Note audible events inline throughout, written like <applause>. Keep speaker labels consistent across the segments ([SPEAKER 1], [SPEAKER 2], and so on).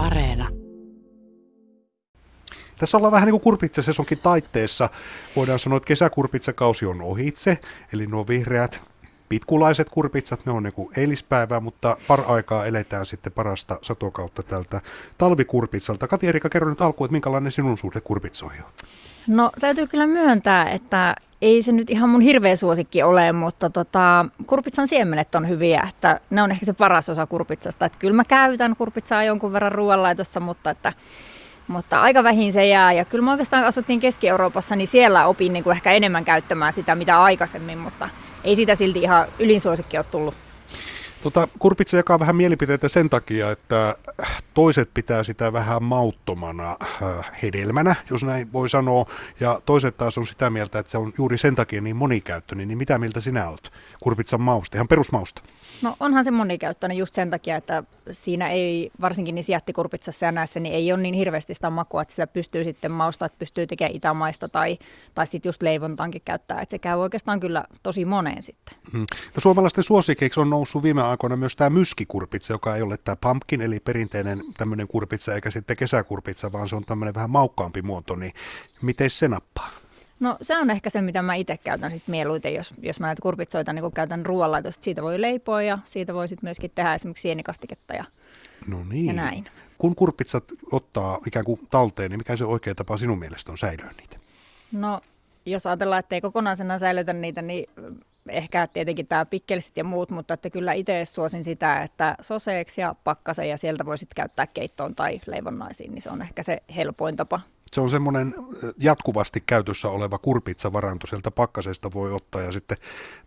[SPEAKER 1] Areena.
[SPEAKER 2] Tässä ollaan vähän niin kuin kurpitsasesonkin taitteessa. Voidaan sanoa, että kesäkurpitsakausi on ohitse, eli nuo vihreät pitkulaiset kurpitsat, ne on niin kuin eilispäivää, mutta par aikaa eletään sitten parasta satokautta tältä talvikurpitsalta. Kati Erika, kerro nyt alkuun, että minkälainen sinun suhde kurpitsoihin on?
[SPEAKER 3] No täytyy kyllä myöntää, että ei se nyt ihan mun hirveä suosikki ole, mutta tota, kurpitsan siemenet on hyviä, että ne on ehkä se paras osa kurpitsasta. Että kyllä mä käytän kurpitsaa jonkun verran ruoanlaitossa, mutta että mutta aika vähin se jää. Ja kyllä mä oikeastaan asuttiin Keski-Euroopassa, niin siellä opin niin kuin ehkä enemmän käyttämään sitä, mitä aikaisemmin, mutta ei sitä silti ihan ylinsuosikki ole tullut.
[SPEAKER 2] Tota, kurpitsa jakaa vähän mielipiteitä sen takia, että toiset pitää sitä vähän mauttomana äh, hedelmänä, jos näin voi sanoa, ja toiset taas on sitä mieltä, että se on juuri sen takia niin monikäyttöinen. Niin mitä mieltä sinä olet kurpitsan mausta, ihan perusmausta?
[SPEAKER 3] No onhan se monikäyttöinen just sen takia, että siinä ei, varsinkin niissä jättikurpitsassa ja näissä, niin ei ole niin hirveästi sitä makua, että sitä pystyy sitten mausta, että pystyy tekemään itämaista tai, tai sitten just leivontaankin käyttää, että se käy oikeastaan kyllä tosi moneen sitten.
[SPEAKER 2] Hmm. No suomalaisten suosikeiksi on noussut viime aikoina myös tämä myskikurpitsa, joka ei ole tämä pumpkin, eli perinteinen tämmöinen kurpitsa, eikä sitten kesäkurpitsa, vaan se on tämmöinen vähän maukkaampi muoto, niin miten se nappaa?
[SPEAKER 3] No se on ehkä se, mitä mä itse käytän sit mieluiten, jos, jos mä näitä kurpitsoita niin käytän ruoanlaitosta. Siitä voi leipoa ja siitä voi sit myöskin tehdä esimerkiksi sienikastiketta ja,
[SPEAKER 2] no niin.
[SPEAKER 3] ja näin.
[SPEAKER 2] Kun kurpitsat ottaa ikään kuin talteen, niin mikä se oikea tapa sinun mielestä on säilyä niitä?
[SPEAKER 3] No jos ajatellaan, että ei kokonaisena säilytä niitä, niin ehkä tietenkin tämä pikkelisit ja muut, mutta että kyllä itse suosin sitä, että soseeksi ja pakkasen ja sieltä voisit käyttää keittoon tai leivonnaisiin, niin se on ehkä se helpoin tapa
[SPEAKER 2] se on semmoinen jatkuvasti käytössä oleva kurpitsavaranto, sieltä pakkasesta voi ottaa ja sitten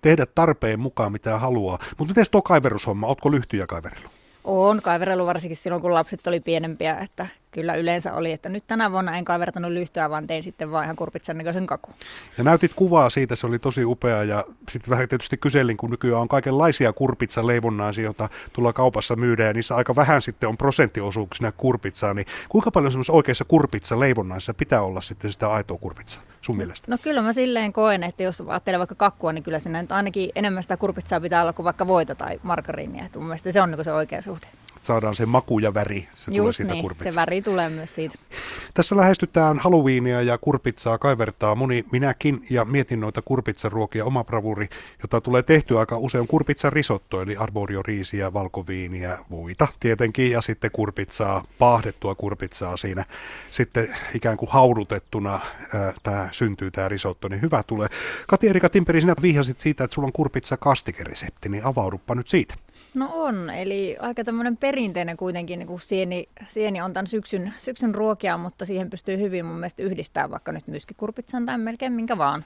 [SPEAKER 2] tehdä tarpeen mukaan mitä haluaa. Mutta miten tuo kaiverushomma, ootko lyhtyjä kaiverellut?
[SPEAKER 3] On kaiverellut varsinkin silloin, kun lapset oli pienempiä, että kyllä yleensä oli, että nyt tänä vuonna en kaivertanut lyhtyä, vaan tein sitten vaan ihan kurpitsan näköisen kakun.
[SPEAKER 2] Ja näytit kuvaa siitä, se oli tosi upea ja sitten vähän tietysti kyselin, kun nykyään on kaikenlaisia kurpitsaleivonnaisia, joita tulla kaupassa myydään ja niissä aika vähän sitten on prosenttiosuuksina kurpitsaa, niin kuinka paljon semmoisessa oikeassa kurpitsaleivonnaissa pitää olla sitten sitä aitoa kurpitsaa sun mielestä?
[SPEAKER 3] No kyllä mä silleen koen, että jos ajattelee vaikka kakkua, niin kyllä siinä nyt ainakin enemmän sitä kurpitsaa pitää olla kuin vaikka voita tai margariinia. Että mun mielestä se on niin se oikea suhde
[SPEAKER 2] saadaan se maku ja väri. Se
[SPEAKER 3] Just tulee siitä niin, kurpitsasta. se väri tulee myös siitä.
[SPEAKER 2] Tässä lähestytään Halloweenia ja kurpitsaa kaivertaa moni minäkin ja mietin noita kurpitsaruokia oma bravuri, jota tulee tehty aika usein kurpitsarisotto, eli riisiä, valkoviiniä, voita tietenkin ja sitten kurpitsaa, paahdettua kurpitsaa siinä sitten ikään kuin haudutettuna tämä syntyy tämä risotto, niin hyvä tulee. Kati Erika Timperi, sinä vihjasit siitä, että sulla on kurpitsa kastikeresepti, niin avaudupa nyt siitä.
[SPEAKER 3] No on, eli aika tämmöinen perinteinen kuitenkin, niin kuin sieni, sieni on tämän syksyn, syksyn ruokia, mutta siihen pystyy hyvin mun mielestä yhdistää vaikka nyt myskikurpitsan tai melkein minkä vaan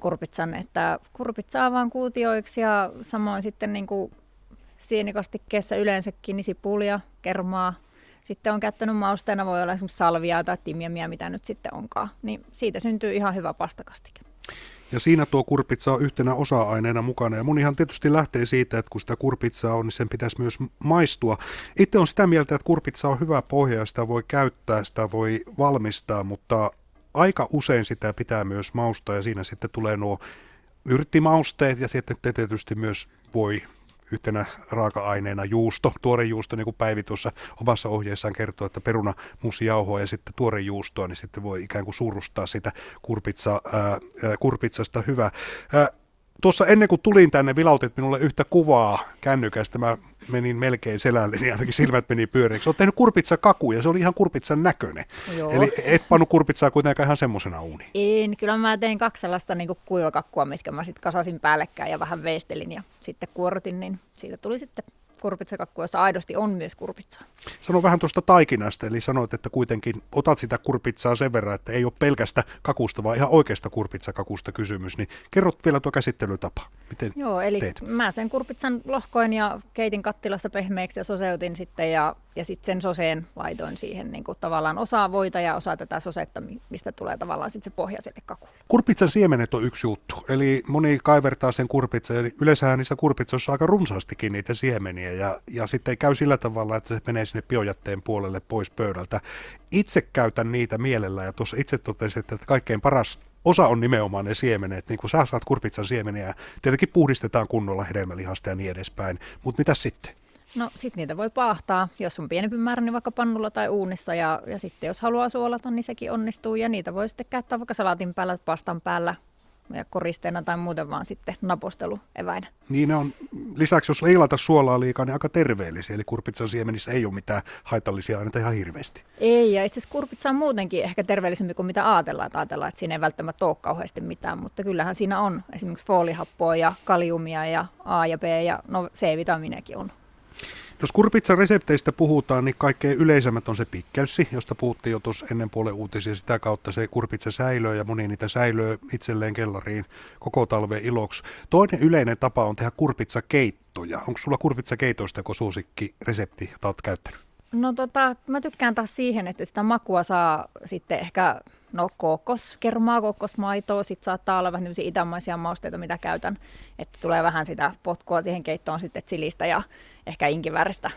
[SPEAKER 3] kurpitsan, että kurpitsaa vaan kuutioiksi ja samoin sitten niin kuin sienikastikkeessa yleensäkin niin sipulia, kermaa, sitten on käyttänyt mausteena, voi olla esimerkiksi salviaa tai timjamiä, mitä nyt sitten onkaan, niin siitä syntyy ihan hyvä pastakastike.
[SPEAKER 2] Ja siinä tuo kurpitsa on yhtenä osa-aineena mukana. Ja monihan tietysti lähtee siitä, että kun sitä kurpitsaa on, niin sen pitäisi myös maistua. Itse on sitä mieltä, että kurpitsa on hyvä pohja ja sitä voi käyttää, sitä voi valmistaa, mutta aika usein sitä pitää myös maustaa ja siinä sitten tulee nuo yrttimausteet ja sitten tietysti myös voi yhtenä raaka-aineena juusto, tuore juusto, niin kuin Päivi tuossa omassa ohjeessaan kertoo, että peruna, jauhoa ja sitten tuore juustoa, niin sitten voi ikään kuin surustaa sitä kurpitsa, ää, kurpitsasta hyvää. Ää, Tuossa ennen kuin tulin tänne, vilautit minulle yhtä kuvaa kännykästä. Mä menin melkein selälle, niin ainakin silmät meni pyöreiksi. Olet tehnyt kurpitsa kaku ja se oli ihan kurpitsan näköinen. Joo. Eli et pannut kurpitsaa kuitenkaan ihan semmoisena uuni.
[SPEAKER 3] En, kyllä mä tein kaksi sellaista niin kuivakakkua, mitkä mä sitten kasasin päällekkäin ja vähän veistelin ja sitten kuorotin, niin siitä tuli sitten kurpitsakakku, jossa aidosti on myös kurpitsaa.
[SPEAKER 2] Sano vähän tuosta taikinasta, eli sanoit, että kuitenkin otat sitä kurpitsaa sen verran, että ei ole pelkästä kakusta, vaan ihan oikeasta kurpitsakakusta kysymys, niin kerrot vielä tuo käsittelytapa. Miten
[SPEAKER 3] Joo, eli
[SPEAKER 2] teet?
[SPEAKER 3] mä sen kurpitsan lohkoin ja keitin kattilassa pehmeäksi ja soseutin sitten ja, ja sitten sen soseen laitoin siihen niin kuin tavallaan osaa voita ja osaa tätä sosetta, mistä tulee tavallaan sitten se pohja sille kakulle.
[SPEAKER 2] Kurpitsan siemenet on yksi juttu, eli moni kaivertaa sen kurpitsan, eli yleensähän niissä kurpitsoissa on aika runsaastikin niitä siemeniä ja, ja sitten käy sillä tavalla, että se menee sinne biojätteen puolelle pois pöydältä. Itse käytän niitä mielellä ja tuossa itse totesin, että kaikkein paras osa on nimenomaan ne siemenet, niin kuin sä saat kurpitsan siemeniä, tietenkin puhdistetaan kunnolla hedelmälihasta ja niin edespäin, mutta mitä sitten?
[SPEAKER 3] No sit niitä voi paahtaa, jos on pienempi määrä, niin vaikka pannulla tai uunissa. Ja, ja sitten jos haluaa suolata, niin sekin onnistuu. Ja niitä voi sitten käyttää vaikka salaatin päällä, pastan päällä, ja koristeena tai muuten vaan sitten napostelueväinä.
[SPEAKER 2] Niin ne on, lisäksi jos ei laita suolaa liikaa, niin aika terveellisiä, eli kurpitsan siemenissä ei ole mitään haitallisia aineita ihan hirveästi.
[SPEAKER 3] Ei, ja itse asiassa kurpitsa on muutenkin ehkä terveellisempi kuin mitä ajatellaan, että ajatellaan, että siinä ei välttämättä ole kauheasti mitään, mutta kyllähän siinä on esimerkiksi foolihappoa ja kaliumia ja A ja B ja no C-vitamiinekin on
[SPEAKER 2] jos kurpitsan resepteistä puhutaan, niin kaikkein yleisemmät on se pikkelsi, josta puhuttiin jo tuossa ennen puolen uutisia. Sitä kautta se kurpitsa säilöö ja moni niitä säilöö itselleen kellariin koko talven iloksi. Toinen yleinen tapa on tehdä kurpitsakeittoja. Onko sulla kurpitsakeitoista joku suosikki resepti, jota olet käyttänyt?
[SPEAKER 3] No tota, mä tykkään taas siihen, että sitä makua saa sitten ehkä no kokoskermaa, kokosmaitoa, sitten saattaa olla vähän itämaisia mausteita, mitä käytän, että tulee vähän sitä potkua siihen keittoon sitten chilistä ja ehkä inkiväristä.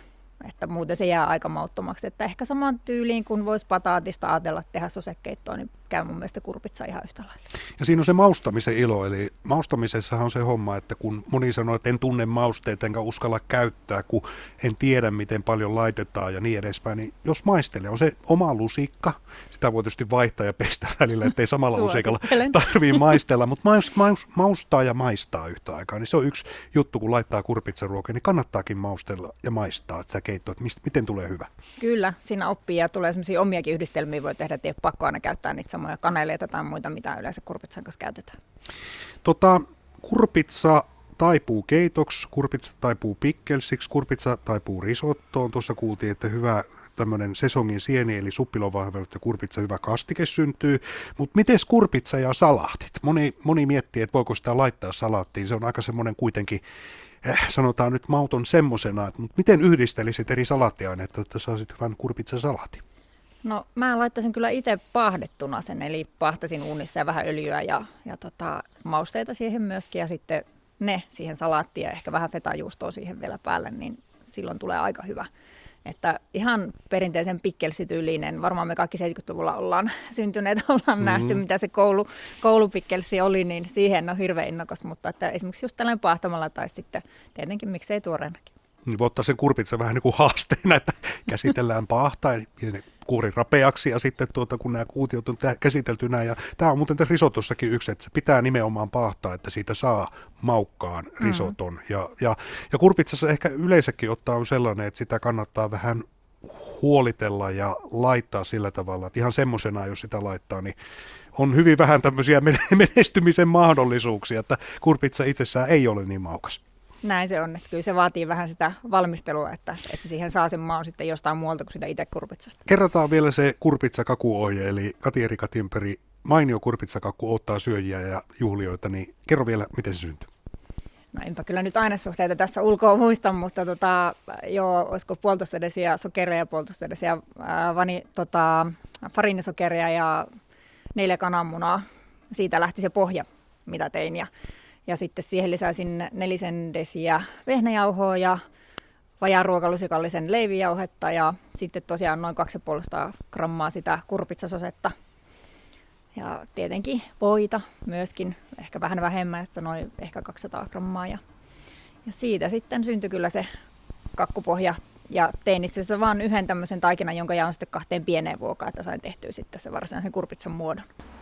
[SPEAKER 3] Että muuten se jää aika mauttomaksi. Että ehkä samaan tyyliin, kun voisi pataatista ajatella tehdä sosekeittoa, niin käy mun mielestä kurpitsa ihan yhtä lailla.
[SPEAKER 2] Ja siinä on se maustamisen ilo, eli maustamisessa on se homma, että kun moni sanoo, että en tunne mausteita enkä uskalla käyttää, kun en tiedä miten paljon laitetaan ja niin edespäin, niin jos maistelee, on se oma lusikka, sitä voi tietysti vaihtaa ja pestä <laughs> välillä, ettei samalla lusikalla tarvii maistella, mutta maus, maus, maustaa ja maistaa yhtä aikaa, niin se on yksi juttu, kun laittaa kurpitsaruokia, niin kannattaakin maustella ja maistaa sitä keittoa, että mistä, miten tulee hyvä.
[SPEAKER 3] Kyllä, siinä oppii ja tulee sellaisia omiakin yhdistelmiä voi tehdä, että ei ole pakko aina käyttää niitä samoja kaneleita tai muita, mitä yleensä kurpitsan kanssa käytetään.
[SPEAKER 2] Tota, kurpitsa taipuu keitoksi, kurpitsa taipuu pikkelsiksi, kurpitsa taipuu risottoon. Tuossa kuultiin, että hyvä tämmöinen sesongin sieni eli suppilovahvelut ja kurpitsa hyvä kastike syntyy. Mutta miten kurpitsa ja salaatit? Moni, moni miettii, että voiko sitä laittaa salaattiin. Se on aika semmoinen kuitenkin eh, sanotaan nyt mauton semmosena, mutta miten yhdistelisit eri salaattiaineita, että saisit hyvän kurpitsa salaatin?
[SPEAKER 3] No mä laittaisin kyllä itse pahdettuna sen, eli pahtasin uunissa ja vähän öljyä ja, ja tota, mausteita siihen myöskin ja sitten ne siihen salaattiin ja ehkä vähän fetajuustoa siihen vielä päälle, niin silloin tulee aika hyvä. Että ihan perinteisen pikkelsityylinen, varmaan me kaikki 70-luvulla ollaan <laughs> syntyneet, ollaan mm-hmm. nähty, mitä se koulu, koulupikkelsi oli, niin siihen on hirveän innokas, mutta että esimerkiksi just tällainen pahtamalla tai sitten tietenkin miksei tuoreenakin.
[SPEAKER 2] Niin voi ottaa sen kurpitsa vähän niin kuin haasteena, että <laughs> käsitellään pahtaa ja kuori rapeaksi ja sitten tuota, kun nämä kuutiot on käsitelty näin. Ja tämä on muuten tässä risotossakin yksi, että se pitää nimenomaan pahtaa, että siitä saa maukkaan mm. risoton. Mm. Ja, ja, ja kurpitsassa ehkä yleensäkin ottaa on sellainen, että sitä kannattaa vähän huolitella ja laittaa sillä tavalla, että ihan semmoisena, jos sitä laittaa, niin on hyvin vähän tämmöisiä <laughs> menestymisen mahdollisuuksia, että kurpitsa itsessään ei ole niin maukas.
[SPEAKER 3] Näin se on, että kyllä se vaatii vähän sitä valmistelua, että, että siihen saa sen maun sitten jostain muualta kuin sitä itse kurpitsasta.
[SPEAKER 2] Kerrataan vielä se kurpitsakakuohje, eli Kati Erika Timperi, mainio kurpitsakakku ottaa syöjiä ja juhlioita, niin kerro vielä, miten se syntyy.
[SPEAKER 3] No enpä kyllä nyt ainesuhteita tässä ulkoa muista, mutta tota, joo, olisiko puolitoista desiä sokeria ja puolitoista desiä vani, tota, farinisokeria ja neljä kananmunaa. Siitä lähti se pohja, mitä tein. Ja ja sitten siihen lisäsin nelisen desiä vehnäjauhoa ja vajaan ruokalusikallisen leivijauhetta ja sitten tosiaan noin 2,5 grammaa sitä kurpitsasosetta. Ja tietenkin voita myöskin, ehkä vähän vähemmän, että noin ehkä 200 grammaa. Ja, ja siitä sitten syntyi kyllä se kakkupohja. Ja tein itse asiassa vain yhden tämmöisen taikinan, jonka jaan sitten kahteen pieneen vuokaan, että sain tehtyä sitten se varsinaisen kurpitsan muodon.